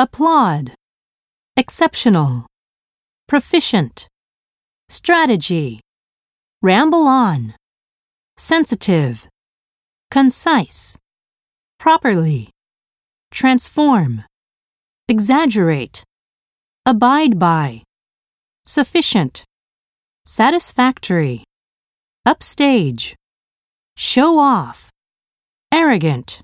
applaud, exceptional, proficient, strategy, ramble on, sensitive, concise, properly, transform, exaggerate, abide by, sufficient, satisfactory, upstage, show off, arrogant,